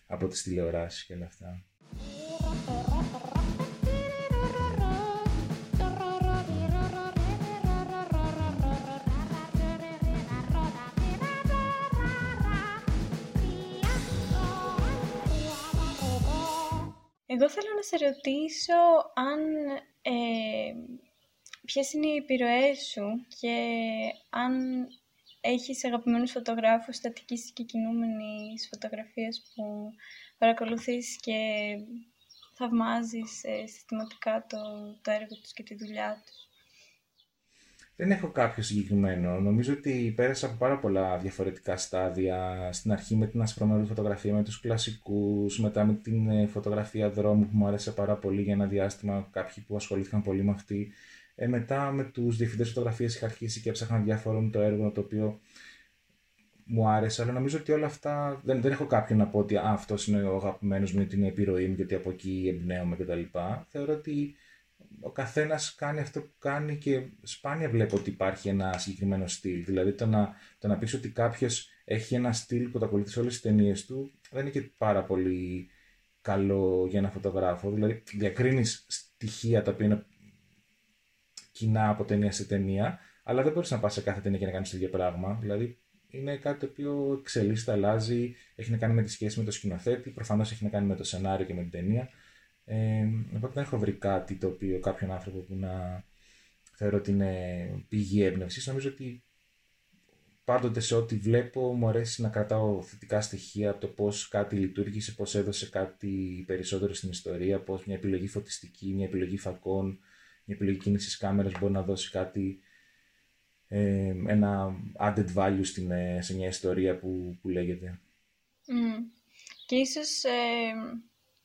από τις τηλεοράσεις και όλα αυτά. Εγώ θέλω να σε ρωτήσω αν ε, ποιες είναι οι επιρροές σου και αν έχεις αγαπημένους φωτογράφους στατικής και κινούμενης φωτογραφίας που παρακολουθείς και θαυμάζεις ε, συστηματικά το, το έργο τους και τη δουλειά τους. Δεν έχω κάποιο συγκεκριμένο. Νομίζω ότι πέρασα από πάρα πολλά διαφορετικά στάδια. Στην αρχή με την ασπρόμερη φωτογραφία, με τους κλασικούς, μετά με την ε, φωτογραφία δρόμου που μου άρεσε πάρα πολύ για ένα διάστημα, κάποιοι που ασχολήθηκαν πολύ με αυτή. Ε, μετά με τους διευθυντές φωτογραφίες είχα αρχίσει και έψαχνα διάφορο το έργο το οποίο μου άρεσε, αλλά νομίζω ότι όλα αυτά δεν, δεν έχω κάποιον να πω ότι αυτός είναι ο αγαπημένος μου, την επιρροή μου, γιατί από εκεί εμπνέομαι κτλ. Θεωρώ ότι ο καθένας κάνει αυτό που κάνει και σπάνια βλέπω ότι υπάρχει ένα συγκεκριμένο στυλ. Δηλαδή το να, το να πεις ότι κάποιος έχει ένα στυλ που το ακολουθεί σε όλες τις ταινίες του δεν είναι και πάρα πολύ καλό για ένα φωτογράφο. Δηλαδή διακρίνεις στοιχεία τα οποία είναι κοινά από ταινία σε ταινία, αλλά δεν μπορείς να πας σε κάθε ταινία και να κάνεις το ίδιο πράγμα. Δηλαδή είναι κάτι το οποίο εξελίσσεται, αλλάζει, έχει να κάνει με τη σχέση με το σκηνοθέτη, προφανώς έχει να κάνει με το σενάριο και με την ταινία. Ε, οπότε δεν έχω βρει κάτι το οποίο κάποιον άνθρωπο που να θεωρώ ότι είναι πηγή έμπνευσης. Νομίζω ότι πάντοτε σε ό,τι βλέπω μου αρέσει να κρατάω θετικά στοιχεία από το πώς κάτι λειτουργήσε, πώς έδωσε κάτι περισσότερο στην ιστορία, πώς μια επιλογή φωτιστική, μια επιλογή φακών, η επιλογή κίνησης κάμερας μπορεί να δώσει κάτι, ε, ένα added value στην, ε, σε μια ιστορία που, που λέγεται. Mm. Και ίσως ε,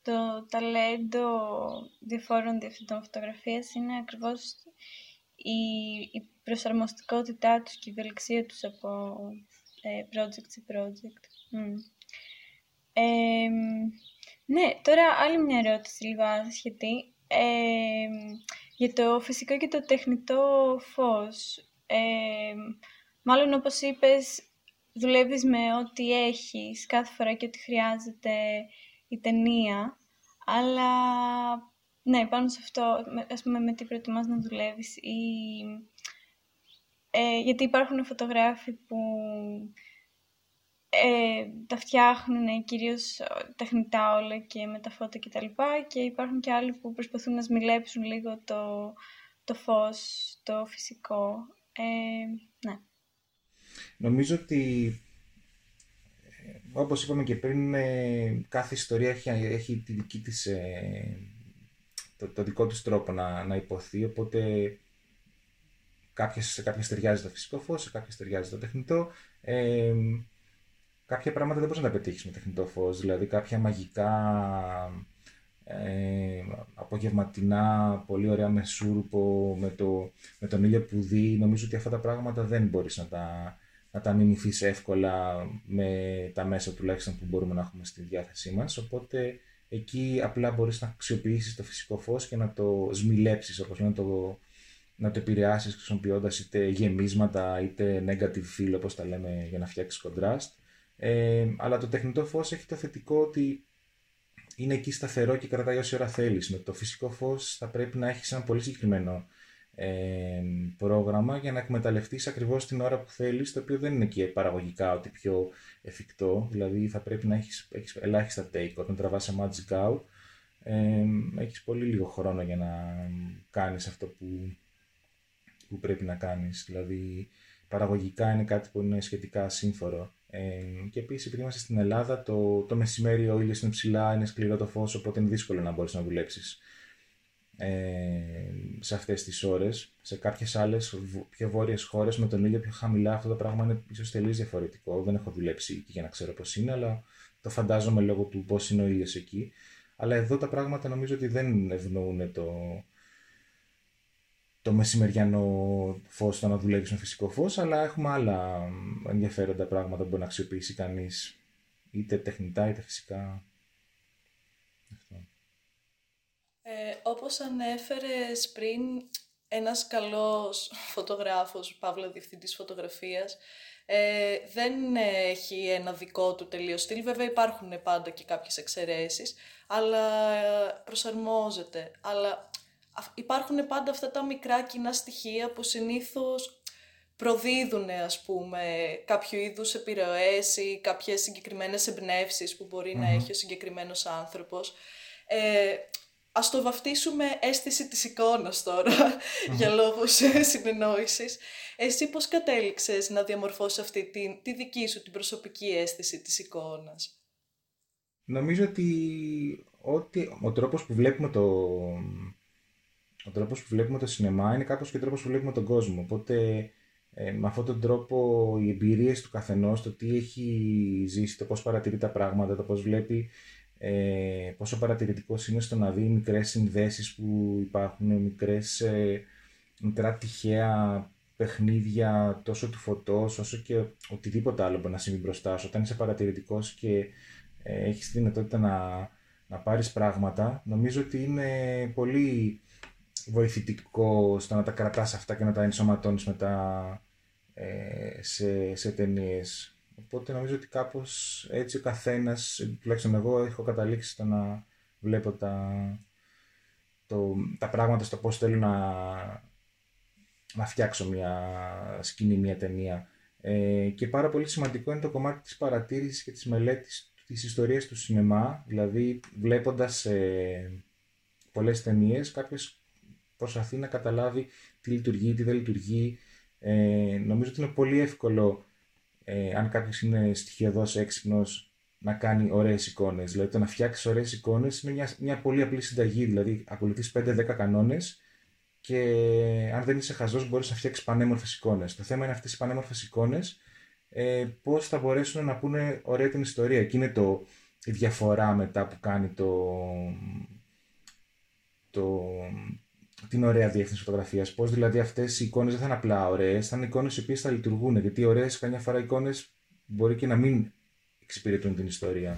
το ταλέντο διαφόρων διευθυντών φωτογραφίας είναι ακριβώς η, η προσαρμοστικότητά τους και η ευελιξία τους από ε, project σε project. Mm. ναι, τώρα άλλη μια ερώτηση λίγο άσχετη. Για το φυσικό και το τεχνητό φως, ε, μάλλον όπως είπες, δουλεύεις με ό,τι έχεις κάθε φορά και ό,τι χρειάζεται η ταινία, αλλά ναι, πάνω σε αυτό, ας πούμε, με τι προτιμάς να δουλεύεις ή... Ε, γιατί υπάρχουν φωτογράφοι που ε, τα φτιάχνουν κυρίως τεχνητά όλα και με τα φώτα και τα λοιπά και υπάρχουν και άλλοι που προσπαθούν να σμιλέψουν λίγο το, το φως, το φυσικό. Ε, ναι. Νομίζω ότι ε, όπως είπαμε και πριν ε, κάθε ιστορία έχει, έχει τη δική της, ε, το, το, δικό της τρόπο να, να υποθεί οπότε κάποιες, σε κάποιες ταιριάζει το φυσικό φως, σε κάποιες ταιριάζει το τεχνητό κάποια πράγματα δεν μπορείς να τα πετύχεις με τεχνητό φως. Δηλαδή, κάποια μαγικά ε, απογευματινά, πολύ ωραία μεσούρπο με, το, με τον ήλιο που δει. Νομίζω ότι αυτά τα πράγματα δεν μπορείς να τα, να τα μιμηθείς εύκολα με τα μέσα τουλάχιστον που μπορούμε να έχουμε στη διάθεσή μας. Οπότε εκεί απλά μπορείς να αξιοποιήσεις το φυσικό φως και να το σμιλέψεις, όπως να το, να το επηρεάσεις χρησιμοποιώντας είτε γεμίσματα είτε negative feel όπως τα λέμε για να φτιάξεις contrast ε, αλλά το τεχνητό φως έχει το θετικό ότι είναι εκεί σταθερό και κρατάει όση ώρα θέλεις. Με το φυσικό φως θα πρέπει να έχεις ένα πολύ συγκεκριμένο ε, πρόγραμμα για να εκμεταλλευτείς ακριβώς την ώρα που θέλεις, το οποίο δεν είναι και παραγωγικά ότι πιο εφικτό. Δηλαδή θα πρέπει να έχεις, έχεις ελάχιστα take όταν τραβάς σε Magic Out. ε, έχεις πολύ λίγο χρόνο για να κάνεις αυτό που, που πρέπει να κάνεις. Δηλαδή, παραγωγικά είναι κάτι που είναι σχετικά σύμφορο. Ε, και επίσης, επειδή είμαστε στην Ελλάδα, το, το μεσημέρι ο ήλιος είναι ψηλά, είναι σκληρό το φως, οπότε είναι δύσκολο να μπορείς να δουλέψεις ε, σε αυτές τις ώρες. Σε κάποιες άλλες πιο βόρειες χώρες με τον ήλιο πιο χαμηλά, αυτό το πράγμα είναι ίσως τελείως διαφορετικό. Δεν έχω δουλέψει εκεί για να ξέρω πώς είναι, αλλά το φαντάζομαι λόγω του πώς είναι ο ήλιος εκεί. Αλλά εδώ τα πράγματα νομίζω ότι δεν ευνοούν το, το μεσημεριανό φως το να δουλεύεις με φυσικό φως, αλλά έχουμε άλλα ενδιαφέροντα πράγματα που μπορεί να αξιοποιήσει κανείς είτε τεχνητά είτε φυσικά. Ε, όπως ανέφερες πριν, ένας καλός φωτογράφος, παύλα διευθυντής φωτογραφίας, ε, δεν έχει ένα δικό του τελείως στυλ. Βέβαια υπάρχουν πάντα και κάποιες εξαιρέσεις, αλλά προσαρμόζεται. Αλλά υπάρχουν πάντα αυτά τα μικρά κοινά στοιχεία που συνήθως προδίδουν ας πούμε κάποιο είδους επιρροές ή κάποιες συγκεκριμένες εμπνεύσεις που μπορει να έχει ο συγκεκριμένος άνθρωπος. Ε, ας το βαφτίσουμε αίσθηση της εικόνας για λόγους συνεννόησης. Εσύ πώς κατέληξες να διαμορφώσεις αυτή τη, τη δική σου την προσωπική αίσθηση της εικόνας; Νομίζω ότι, ότι ο τρόπος που βλέπουμε το, ο τρόπος που βλέπουμε το σινεμά είναι κάπως και ο τρόπος που βλέπουμε τον κόσμο. Οπότε ε, με αυτόν τον τρόπο οι εμπειρίες του καθενός, το τι έχει ζήσει, το πώς παρατηρεί τα πράγματα, το πώς βλέπει, ε, πόσο παρατηρητικός είναι στο να δει μικρές συνδέσεις που υπάρχουν, μικρές, ε, μικρά τυχαία παιχνίδια τόσο του φωτός όσο και οτιδήποτε άλλο μπορεί να συμβεί μπροστά σου. Όταν είσαι παρατηρητικός και ε, έχεις τη δυνατότητα να, να πάρεις πράγματα, νομίζω ότι είναι πολύ βοηθητικό στο να τα κρατάς αυτά και να τα ενσωματώνεις μετά ε, σε, σε ταινίες. Οπότε νομίζω ότι κάπως έτσι ο καθένας, τουλάχιστον εγώ έχω καταλήξει στο να βλέπω τα, το, τα πράγματα στο πώς θέλω να, να φτιάξω μια σκηνή, μια ταινία. Ε, και πάρα πολύ σημαντικό είναι το κομμάτι της παρατήρησης και της μελέτης της ιστορίας του σινεμά, δηλαδή βλέποντας ε, πολλές ταινίες, κάποιος προσπαθεί να καταλάβει τι λειτουργεί, τι δεν λειτουργεί. Ε, νομίζω ότι είναι πολύ εύκολο, ε, αν κάποιος είναι στοιχειοδός έξυπνος, να κάνει ωραίες εικόνες. Δηλαδή, το να φτιάξεις ωραίες εικόνες είναι μια, μια πολύ απλή συνταγή. Δηλαδή, ακολουθείς 5-10 κανόνες και αν δεν είσαι χαζός, μπορείς να φτιάξεις πανέμορφες εικόνες. Το θέμα είναι αυτές οι πανέμορφες εικόνες ε, πώς θα μπορέσουν να πούνε ωραία την ιστορία. Και είναι το, η διαφορά μετά που κάνει το, το, την ωραία διεύθυνση φωτογραφίας. Πώς δηλαδή αυτές οι εικόνες δεν θα είναι απλά ωραίες, θα είναι εικόνες οι οποίες θα λειτουργούν. Γιατί ωραίες, καμιά φορά εικόνες μπορεί και να μην εξυπηρετούν την ιστορία.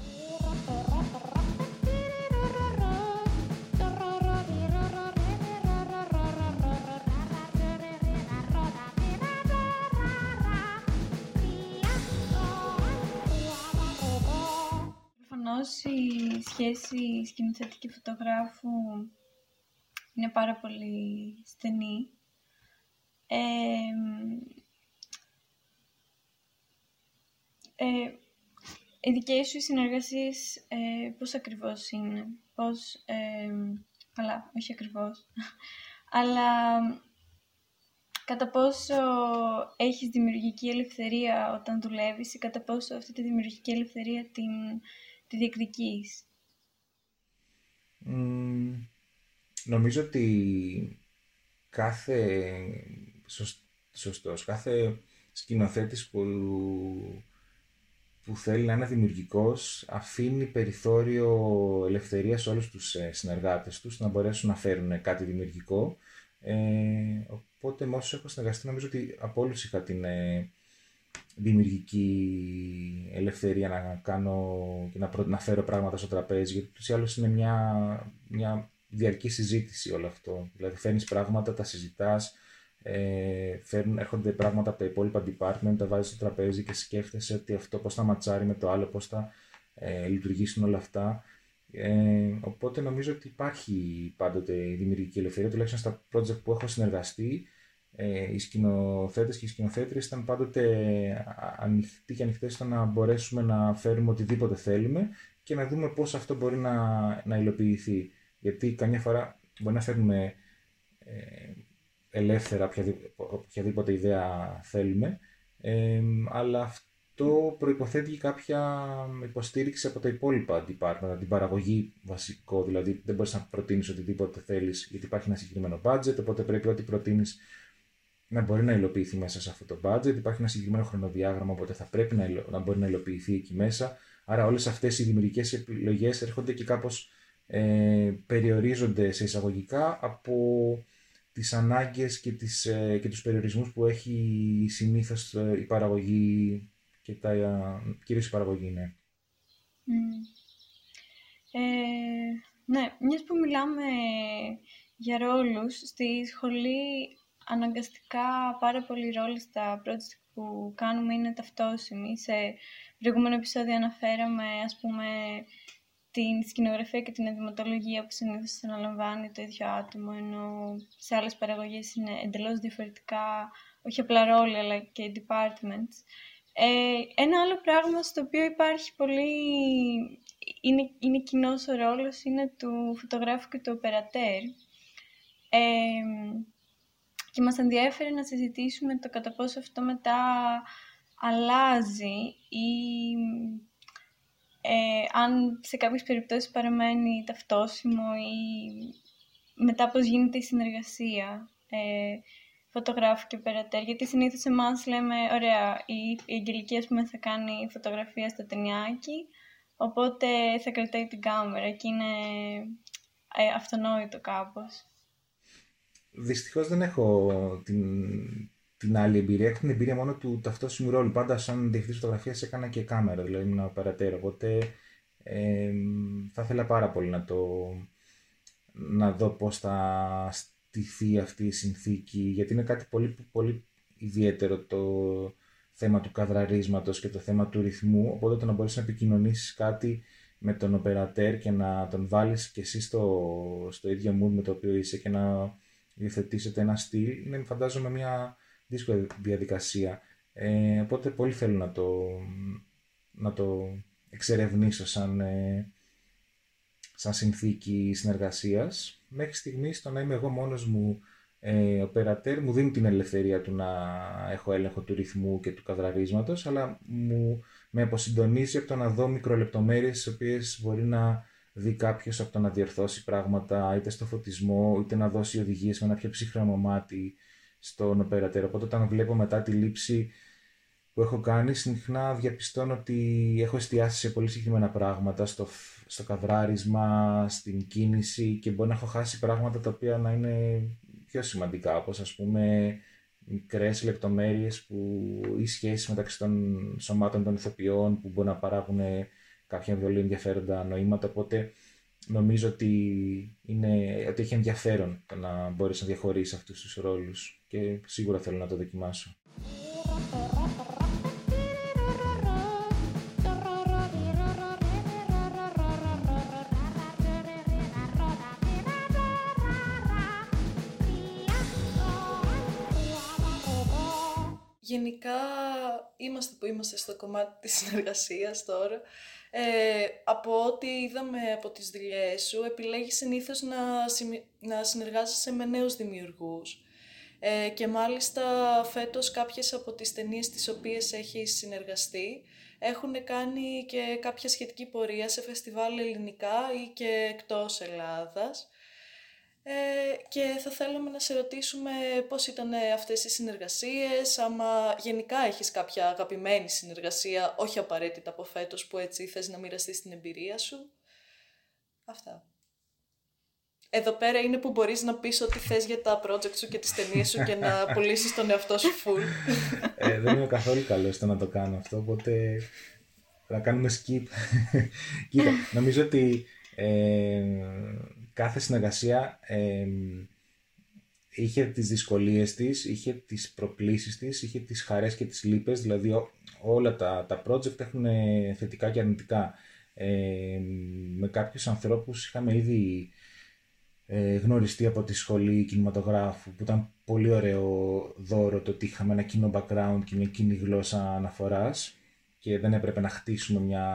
Προφανώς η σχέση σκηνοθετική φωτογράφου είναι πάρα πολύ στενή. Ε, ε, οι δικές σου συνεργασίες ε, πώς ακριβώς είναι, πώς, ε, καλά, όχι ακριβώς, (laughs) αλλά κατά πόσο έχεις δημιουργική ελευθερία όταν δουλεύεις ή κατά πόσο αυτή τη δημιουργική ελευθερία την, τη διεκδικείς; Νομίζω ότι κάθε σωστός, κάθε σκηνοθέτης που, που θέλει να είναι δημιουργικός αφήνει περιθώριο ελευθερίας σε όλους τους ε, συνεργάτες τους να μπορέσουν να φέρουν κάτι δημιουργικό. Ε, οπότε με όσους έχω συνεργαστεί νομίζω ότι από όλους είχα την ε, δημιουργική ελευθερία να κάνω και να, να φέρω πράγματα στο τραπέζι γιατί τους ή άλλως είναι μια, μια διαρκή συζήτηση όλο αυτό. Δηλαδή φέρνεις πράγματα, τα συζητάς, ε, έρχονται πράγματα από τα υπόλοιπα department, τα βάζεις στο τραπέζι και σκέφτεσαι ότι αυτό πώς θα ματσάρει με το άλλο, πώς θα ε, λειτουργήσουν όλα αυτά. Ε, οπότε νομίζω ότι υπάρχει πάντοτε η δημιουργική ελευθερία, τουλάχιστον στα project που έχω συνεργαστεί. Ε, οι σκηνοθέτες και οι σκηνοθέτρε ήταν πάντοτε ανοιχτοί και ανοιχτές στο να μπορέσουμε να φέρουμε οτιδήποτε θέλουμε και να δούμε πώς αυτό μπορεί να, να υλοποιηθεί. Γιατί καμιά φορά μπορεί να φέρνουμε ε, ελεύθερα οποιαδήποτε, ιδέα θέλουμε, ε, αλλά αυτό προϋποθέτει κάποια υποστήριξη από τα υπόλοιπα department, την παραγωγή βασικό, δηλαδή δεν μπορείς να προτείνεις οτιδήποτε θέλεις, γιατί υπάρχει ένα συγκεκριμένο budget, οπότε πρέπει ό,τι προτείνεις να μπορεί να υλοποιηθεί μέσα σε αυτό το budget, υπάρχει ένα συγκεκριμένο χρονοδιάγραμμα, οπότε θα πρέπει να, να μπορεί να υλοποιηθεί εκεί μέσα, άρα όλες αυτές οι δημιουργικές επιλογές έρχονται και κάπως ε, περιορίζονται σε εισαγωγικά από τις ανάγκες και, τις, ε, και τους περιορισμούς που έχει συνήθως ε, η παραγωγή και τα, κυρίως η παραγωγή, ναι. Ε, ναι, μιας που μιλάμε για ρόλους, στη σχολή αναγκαστικά πάρα πολλοί ρόλοι στα project που κάνουμε είναι ταυτόσιμοι. Σε προηγούμενο επεισόδιο αναφέραμε, ας πούμε, την σκηνογραφία και την ενδυματολογία που συνήθως αναλαμβάνει το ίδιο άτομο, ενώ σε άλλες παραγωγές είναι εντελώς διαφορετικά, όχι απλά ρόλοι, αλλά και departments. Ε, ένα άλλο πράγμα στο οποίο υπάρχει πολύ... είναι, είναι κοινός ο ρόλος, είναι του φωτογράφου και του οπερατέρ. Ε, και μας ενδιαφέρει να συζητήσουμε το κατά πόσο αυτό μετά αλλάζει ή ε, αν σε κάποιες περιπτώσεις παραμένει ταυτόσιμο ή μετά πώς γίνεται η συνεργασία ε, φωτογράφου και περαιτέρω. Γιατί συνήθως εμάς λέμε, ωραία, η, η Αγγελική ας πούμε, θα κάνει φωτογραφία στο ταινιάκι, οπότε θα κρατάει την κάμερα και είναι ε, αυτονόητο κάπως. Δυστυχώς δεν έχω την, την άλλη εμπειρία. Έχω την εμπειρία μόνο του ταυτόσιμου ρόλου. Πάντα, σαν διευθυντή φωτογραφία, έκανα και κάμερα, δηλαδή ήμουν παρατέρα. Οπότε ε, θα ήθελα πάρα πολύ να το να δω πώς θα στηθεί αυτή η συνθήκη, γιατί είναι κάτι πολύ, πολύ ιδιαίτερο το θέμα του καδραρίσματος και το θέμα του ρυθμού, οπότε το να μπορείς να επικοινωνήσεις κάτι με τον οπερατέρ και να τον βάλεις και εσύ στο, στο ίδιο mood με το οποίο είσαι και να υιοθετήσετε ένα στυλ, είναι φαντάζομαι μια δύσκολη διαδικασία. Ε, οπότε πολύ θέλω να το, να το εξερευνήσω σαν, ε, σαν συνθήκη συνεργασίας. Μέχρι στιγμής το να είμαι εγώ μόνος μου ε, οπερατέρ μου δίνει την ελευθερία του να έχω έλεγχο του ρυθμού και του καδραρίσματος, αλλά μου με αποσυντονίζει από το να δω μικρολεπτομέρειες τις οποίες μπορεί να δει κάποιος από το να διορθώσει πράγματα είτε στο φωτισμό, είτε να δώσει οδηγίες με ένα πιο ψύχρεμο μάτι στον οπερατέρ. Οπότε όταν βλέπω μετά τη λήψη που έχω κάνει, συχνά διαπιστώνω ότι έχω εστιάσει σε πολύ συγκεκριμένα πράγματα, στο, στο καδράρισμα, στην κίνηση και μπορεί να έχω χάσει πράγματα τα οποία να είναι πιο σημαντικά, όπως ας πούμε μικρές λεπτομέρειες που, ή σχέσεις μεταξύ των σωμάτων των ηθοποιών που μπορεί να παράγουν κάποια πολύ ενδιαφέροντα νοήματα, οπότε νομίζω ότι, είναι, ότι έχει ενδιαφέρον το να μπορείς να διαχωρίσεις αυτούς τους ρόλους και σίγουρα θέλω να το δοκιμάσω. Γενικά είμαστε που είμαστε στο κομμάτι της συνεργασίας τώρα. Ε, από ό,τι είδαμε από τις δουλειές σου, επιλέγεις συνήθως να, να συνεργάζεσαι με νέους δημιουργούς. Ε, και μάλιστα φέτος κάποιες από τις ταινίες τις οποίες έχει συνεργαστεί έχουν κάνει και κάποια σχετική πορεία σε φεστιβάλ ελληνικά ή και εκτός Ελλάδας. Ε, και θα θέλαμε να σε ρωτήσουμε πώς ήταν αυτές οι συνεργασίες, άμα γενικά έχεις κάποια αγαπημένη συνεργασία, όχι απαραίτητα από φέτος που έτσι θες να μοιραστείς την εμπειρία σου. Αυτά. Εδώ πέρα είναι που μπορείς να πεις ό,τι θες για τα project σου και τις ταινίες σου και να (laughs) πουλήσεις τον εαυτό σου full. Ε, δεν είμαι καθόλου καλός στο να το κάνω αυτό, οπότε θα κάνουμε skip. (laughs) Κοίτα, νομίζω ότι ε, κάθε συνεργασία ε, είχε τις δυσκολίες της, είχε τις προκλήσεις της, είχε τις χαρές και τις λύπες, δηλαδή όλα τα, τα project έχουν θετικά και αρνητικά. Ε, με κάποιους ανθρώπους είχαμε ήδη ε, γνωριστεί από τη σχολή κινηματογράφου που ήταν πολύ ωραίο δώρο το ότι είχαμε ένα κοινό background και μια κοινή γλώσσα αναφοράς και δεν έπρεπε να χτίσουμε μια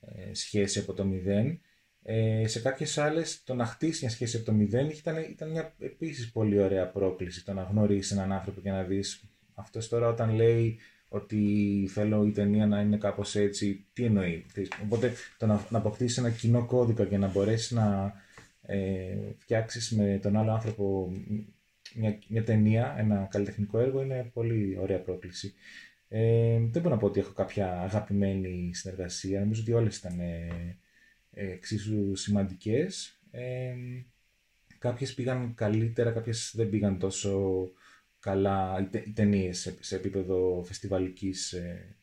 ε, σχέση από το μηδέν. Ε, σε κάποιες άλλες το να χτίσει μια σχέση από το μηδέν ήταν, ήταν μια επίσης πολύ ωραία πρόκληση. Το να γνωρίσεις έναν άνθρωπο και να δεις αυτός τώρα όταν λέει ότι θέλω η ταινία να είναι κάπως έτσι, τι εννοεί; Οπότε το να, να αποκτήσεις ένα κοινό κώδικα και να μπορέσεις να ε, φτιάξεις με τον άλλο άνθρωπο μια, μια ταινία, ένα καλλιτεχνικό έργο είναι πολύ ωραία πρόκληση. Ε, δεν μπορώ να πω ότι έχω κάποια αγαπημένη συνεργασία. Νομίζω ότι όλες ήταν ε, εξίσου σημαντικές. Ε, κάποιες πήγαν καλύτερα, κάποιες δεν πήγαν τόσο καλά οι ταινίες σε, επίπεδο φεστιβαλικής ε,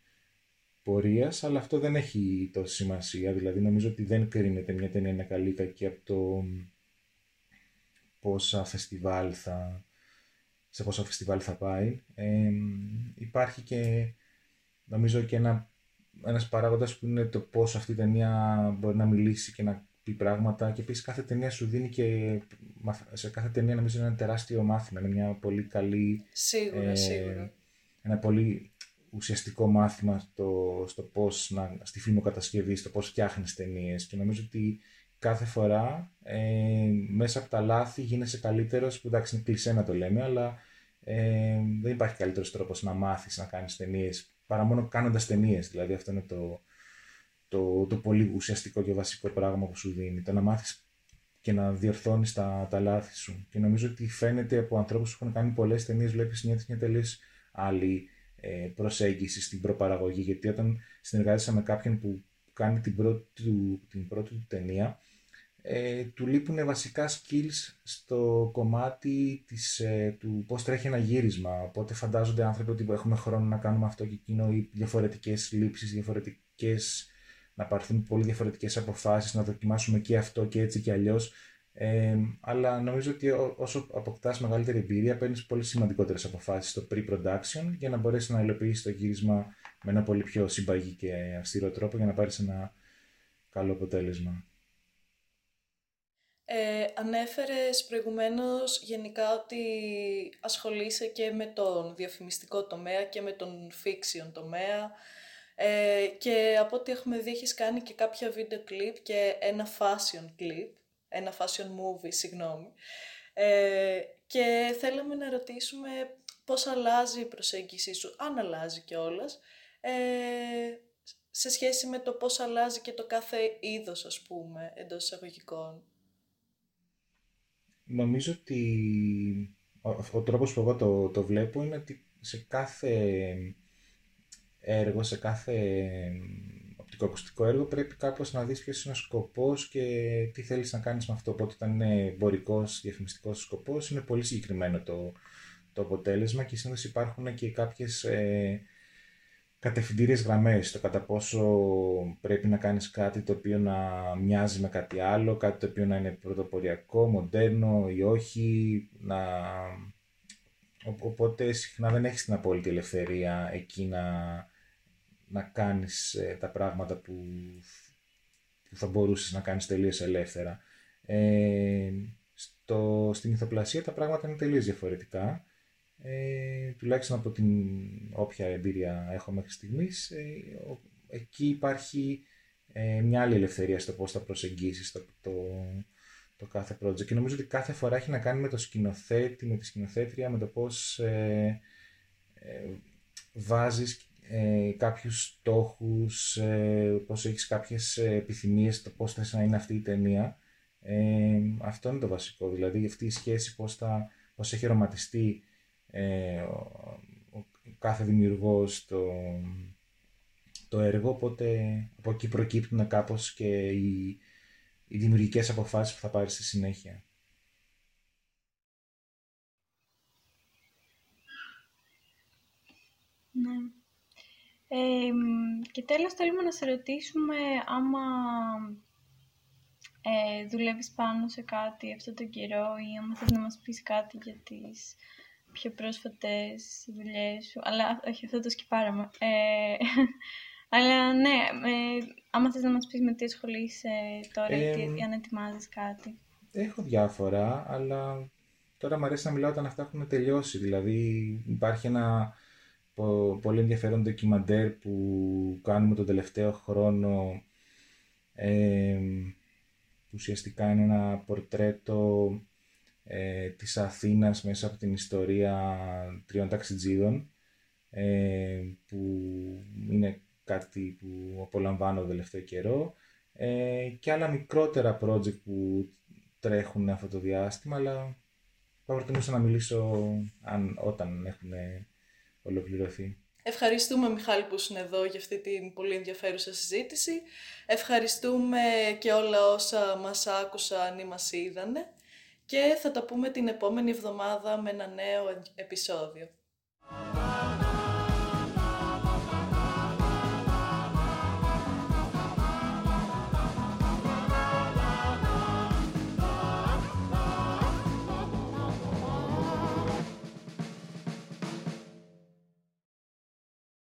πορείας, αλλά αυτό δεν έχει τόση σημασία. Δηλαδή νομίζω ότι δεν κρίνεται μια ταινία είναι καλή κακή από το πόσα φεστιβάλ θα, σε πόσα φεστιβάλ θα πάει. Ε, υπάρχει και νομίζω και ένα, ένας παράγοντας που είναι το πώς αυτή η ταινία μπορεί να μιλήσει και να πει πράγματα και επίσης κάθε ταινία σου δίνει και σε κάθε ταινία νομίζω είναι ένα τεράστιο μάθημα, είναι μια πολύ καλή... Σίγουρα, ε, σίγουρα. Ένα πολύ ουσιαστικό μάθημα στο, στο πώς να, στη φιλμοκατασκευή, στο πώς φτιάχνεις ταινίες και νομίζω ότι κάθε φορά ε, μέσα από τα λάθη γίνεσαι καλύτερος, που εντάξει είναι κλεισέ να το λέμε, αλλά ε, δεν υπάρχει καλύτερος τρόπος να μάθεις να κάνεις ταινίες παρά μόνο κάνοντας ταινίες. δηλαδή αυτό είναι το, το, το πολύ ουσιαστικό και βασικό πράγμα που σου δίνει, το να μάθεις και να διορθώνεις τα, τα λάθη σου. Και νομίζω ότι φαίνεται από ανθρώπους που έχουν κάνει πολλές ταινίες, βλέπεις μια, μια τελείως άλλη ε, προσέγγιση στην προπαραγωγή. Γιατί όταν συνεργάζεσαι με κάποιον που κάνει την πρώτη του, την πρώτη του ταινία, ε, του λείπουν βασικά skills στο κομμάτι της, ε, του πώς τρέχει ένα γύρισμα. Οπότε φαντάζονται άνθρωποι ότι έχουμε χρόνο να κάνουμε αυτό και εκείνο ή διαφορετικές λήψεις, διαφορετικές, να πάρθουν πολύ διαφορετικές αποφάσεις, να δοκιμάσουμε και αυτό και έτσι και αλλιώς. Ε, αλλά νομίζω ότι όσο αποκτάς μεγαλύτερη εμπειρία παίρνεις πολύ σημαντικότερες αποφάσεις στο pre-production για να μπορέσεις να υλοποιήσεις το γύρισμα με ένα πολύ πιο συμπαγή και αυστηρό τρόπο για να πάρεις ένα καλό αποτέλεσμα. Ε, ανέφερες προηγουμένως γενικά ότι ασχολείσαι και με τον διαφημιστικό τομέα και με τον fiction τομέα ε, και από ό,τι έχουμε δει έχεις κάνει και κάποια βίντεο κλιπ και ένα fashion clip, ένα fashion movie, συγγνώμη. Ε, και θέλαμε να ρωτήσουμε πώς αλλάζει η προσέγγιση σου, αν αλλάζει κιόλας, ε, σε σχέση με το πώς αλλάζει και το κάθε είδος, ας πούμε, εντός εισαγωγικών νομίζω ότι ο, ο τρόπος που εγώ το, το βλέπω είναι ότι σε κάθε έργο, σε κάθε οπτικοακουστικό έργο πρέπει κάπως να δεις ποιος είναι ο σκοπός και τι θέλεις να κάνεις με αυτό. Οπότε όταν είναι εμπορικός, διαφημιστικός σκοπός είναι πολύ συγκεκριμένο το, το αποτέλεσμα και συνήθως υπάρχουν και κάποιες ε, κατευθυντήριες γραμμές, το κατά πόσο πρέπει να κάνεις κάτι το οποίο να μοιάζει με κάτι άλλο, κάτι το οποίο να είναι πρωτοποριακό, μοντέρνο ή όχι, να... Οπότε συχνά δεν έχεις την απόλυτη ελευθερία εκεί να, να κάνεις ε, τα πράγματα που, που θα μπορούσες να κάνεις τελείως ελεύθερα. Ε, στο, στην ηθοπλασία τα πράγματα είναι τελείως διαφορετικά ε, τουλάχιστον από την όποια εμπειρία έχω μέχρι στιγμής, ε, εκεί υπάρχει ε, μια άλλη ελευθερία στο πώς θα προσεγγίσεις το, το, το, κάθε project και νομίζω ότι κάθε φορά έχει να κάνει με το σκηνοθέτη, με τη σκηνοθέτρια, με το πώς ε, ε βάζεις ε, κάποιους στόχους, ε, πώς έχεις κάποιες επιθυμίες, το πώς θες να είναι αυτή η ταινία. Ε, αυτό είναι το βασικό, δηλαδή αυτή η σχέση πώς, θα, πώς έχει ρωματιστεί ε, ο, κάθε δημιουργός το, το έργο, οπότε από εκεί προκύπτουν κάπως και οι, οι δημιουργικές αποφάσεις που θα πάρεις στη συνέχεια. Ναι. Ε, και τέλος θέλουμε να σε ρωτήσουμε άμα ε, δουλεύεις πάνω σε κάτι αυτό τον καιρό ή άμα θες να μας πεις κάτι για τις πιο πρόσφατες δουλειές σου, αλλά όχι αυτό το σκυπάραμα. Ε, (laughs) αλλά ναι, ε, άμα θες να μας πεις με τι ασχολείσαι τώρα ή αν ετοιμάζεις κάτι. Έχω διάφορα, αλλά τώρα μου αρέσει να μιλάω όταν αυτά έχουν τελειώσει. Δηλαδή υπάρχει ένα πολύ ενδιαφέρον ντοκιμαντέρ που κάνουμε τον τελευταίο χρόνο. Ε, που ουσιαστικά είναι ένα πορτρέτο ε, της Αθήνας μέσα από την ιστορία τριών ταξιτζίδων ε, που είναι κάτι που απολαμβάνω τελευταίο καιρό. Ε, και άλλα μικρότερα project που τρέχουν αυτό το διάστημα αλλά θα προτιμούσα να μιλήσω αν, όταν έχουν ολοκληρωθεί. Ευχαριστούμε Μιχάλη που είναι εδώ για αυτή την πολύ ενδιαφέρουσα συζήτηση. Ευχαριστούμε και όλα όσα μας άκουσαν ή μας είδανε και θα τα πούμε την επόμενη εβδομάδα με ένα νέο επεισόδιο.